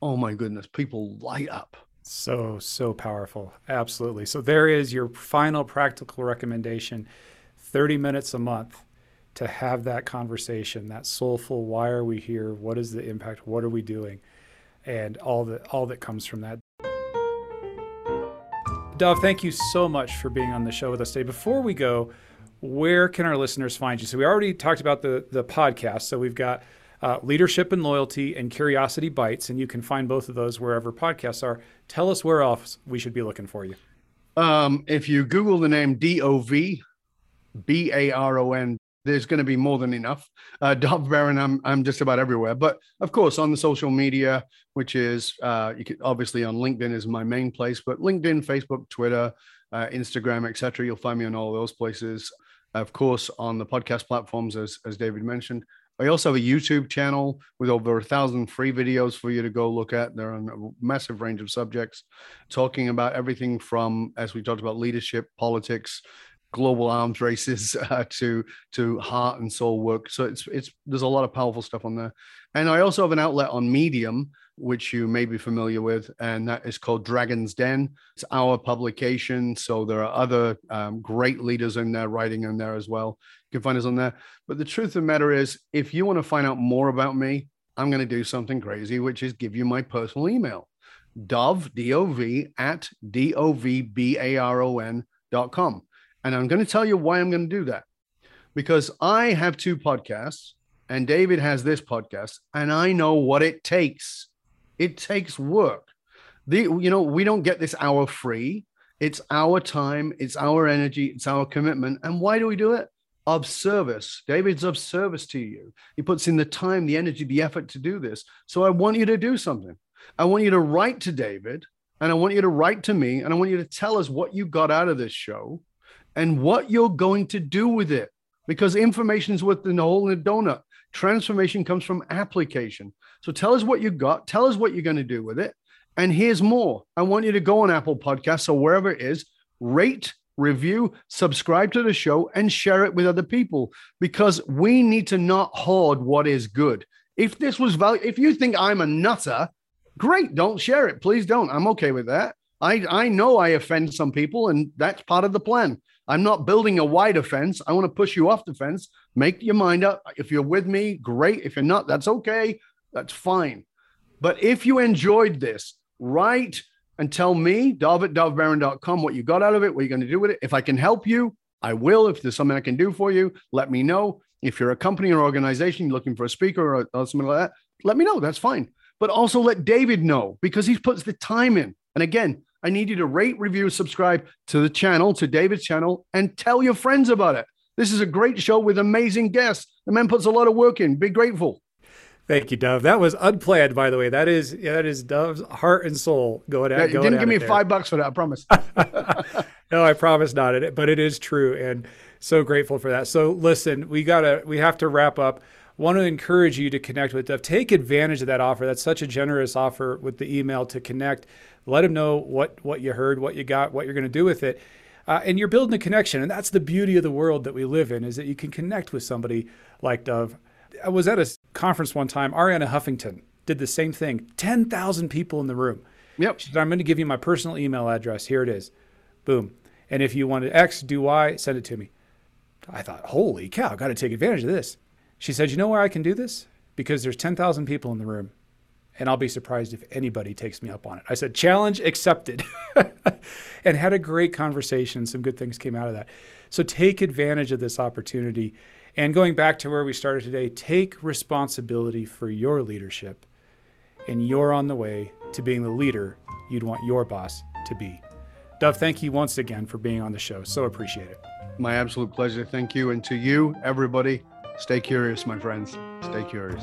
oh my goodness, people light up. So, so powerful. Absolutely. So, there is your final practical recommendation 30 minutes a month to have that conversation, that soulful why are we here? What is the impact? What are we doing? And all that all that comes from that. Dov, thank you so much for being on the show with us today. Before we go, where can our listeners find you? So we already talked about the the podcast. So we've got uh, Leadership and Loyalty and Curiosity Bites, and you can find both of those wherever podcasts are. Tell us where else we should be looking for you. Um, if you Google the name D O V B A R O N, there's going to be more than enough. Uh, Dov Baron, I'm I'm just about everywhere, but of course on the social media, which is uh, you can obviously on LinkedIn is my main place, but LinkedIn, Facebook, Twitter, uh, Instagram, etc. You'll find me on all those places. Of course, on the podcast platforms, as as David mentioned. I also have a YouTube channel with over a thousand free videos for you to go look at. They're on a massive range of subjects, talking about everything from, as we talked about, leadership, politics, global arms races uh, to to heart and soul work. So it's it's there's a lot of powerful stuff on there. And I also have an outlet on Medium, which you may be familiar with, and that is called Dragon's Den. It's our publication. So there are other um, great leaders in there writing in there as well. You can find us on there. But the truth of the matter is, if you want to find out more about me, I'm going to do something crazy, which is give you my personal email, dov, D-O-V, at D-O-V-B-A-R-O-N dot com. And I'm going to tell you why I'm going to do that. Because I have two podcasts and David has this podcast, and I know what it takes. It takes work. The, you know, we don't get this hour free. It's our time, it's our energy, it's our commitment. And why do we do it? Of service. David's of service to you. He puts in the time, the energy, the effort to do this. So I want you to do something. I want you to write to David, and I want you to write to me, and I want you to tell us what you got out of this show and what you're going to do with it. Because information is worth the hole in the donut. Transformation comes from application. So tell us what you got. Tell us what you're going to do with it. And here's more. I want you to go on Apple Podcasts or wherever it is, rate, review, subscribe to the show, and share it with other people because we need to not hoard what is good. If this was value, if you think I'm a nutter, great, don't share it. Please don't. I'm okay with that. I, I know I offend some people, and that's part of the plan. I'm not building a wider fence. I want to push you off the fence. Make your mind up. If you're with me, great. If you're not, that's okay. That's fine. But if you enjoyed this, write and tell me, dov at what you got out of it, what you're going to do with it. If I can help you, I will. If there's something I can do for you, let me know. If you're a company or organization looking for a speaker or, or something like that, let me know. That's fine. But also let David know because he puts the time in. And again, I need you to rate, review, subscribe to the channel, to David's channel, and tell your friends about it. This is a great show with amazing guests. The man puts a lot of work in. Be grateful. Thank you, Dov. That was unplanned, by the way. That is that is Dov's heart and soul going at. Yeah, didn't give me five bucks for that. I promise. no, I promise not. But it is true, and so grateful for that. So listen, we gotta we have to wrap up. Want to encourage you to connect with Dov. Take advantage of that offer. That's such a generous offer with the email to connect. Let them know what what you heard, what you got, what you're going to do with it. Uh, and you're building a connection, and that's the beauty of the world that we live in is that you can connect with somebody like Dov. I was at a conference one time. Arianna Huffington did the same thing. Ten thousand people in the room. Yep. She said, "I'm going to give you my personal email address. Here it is. Boom. And if you want to X, do Y, send it to me." I thought, "Holy cow! Got to take advantage of this." She said, "You know where I can do this? Because there's ten thousand people in the room, and I'll be surprised if anybody takes me up on it. I said, challenge accepted, and had a great conversation. Some good things came out of that. So take advantage of this opportunity. And going back to where we started today, take responsibility for your leadership, and you're on the way to being the leader you'd want your boss to be. Dov, thank you once again for being on the show. So appreciate it. My absolute pleasure. Thank you. And to you, everybody, stay curious, my friends. Stay curious.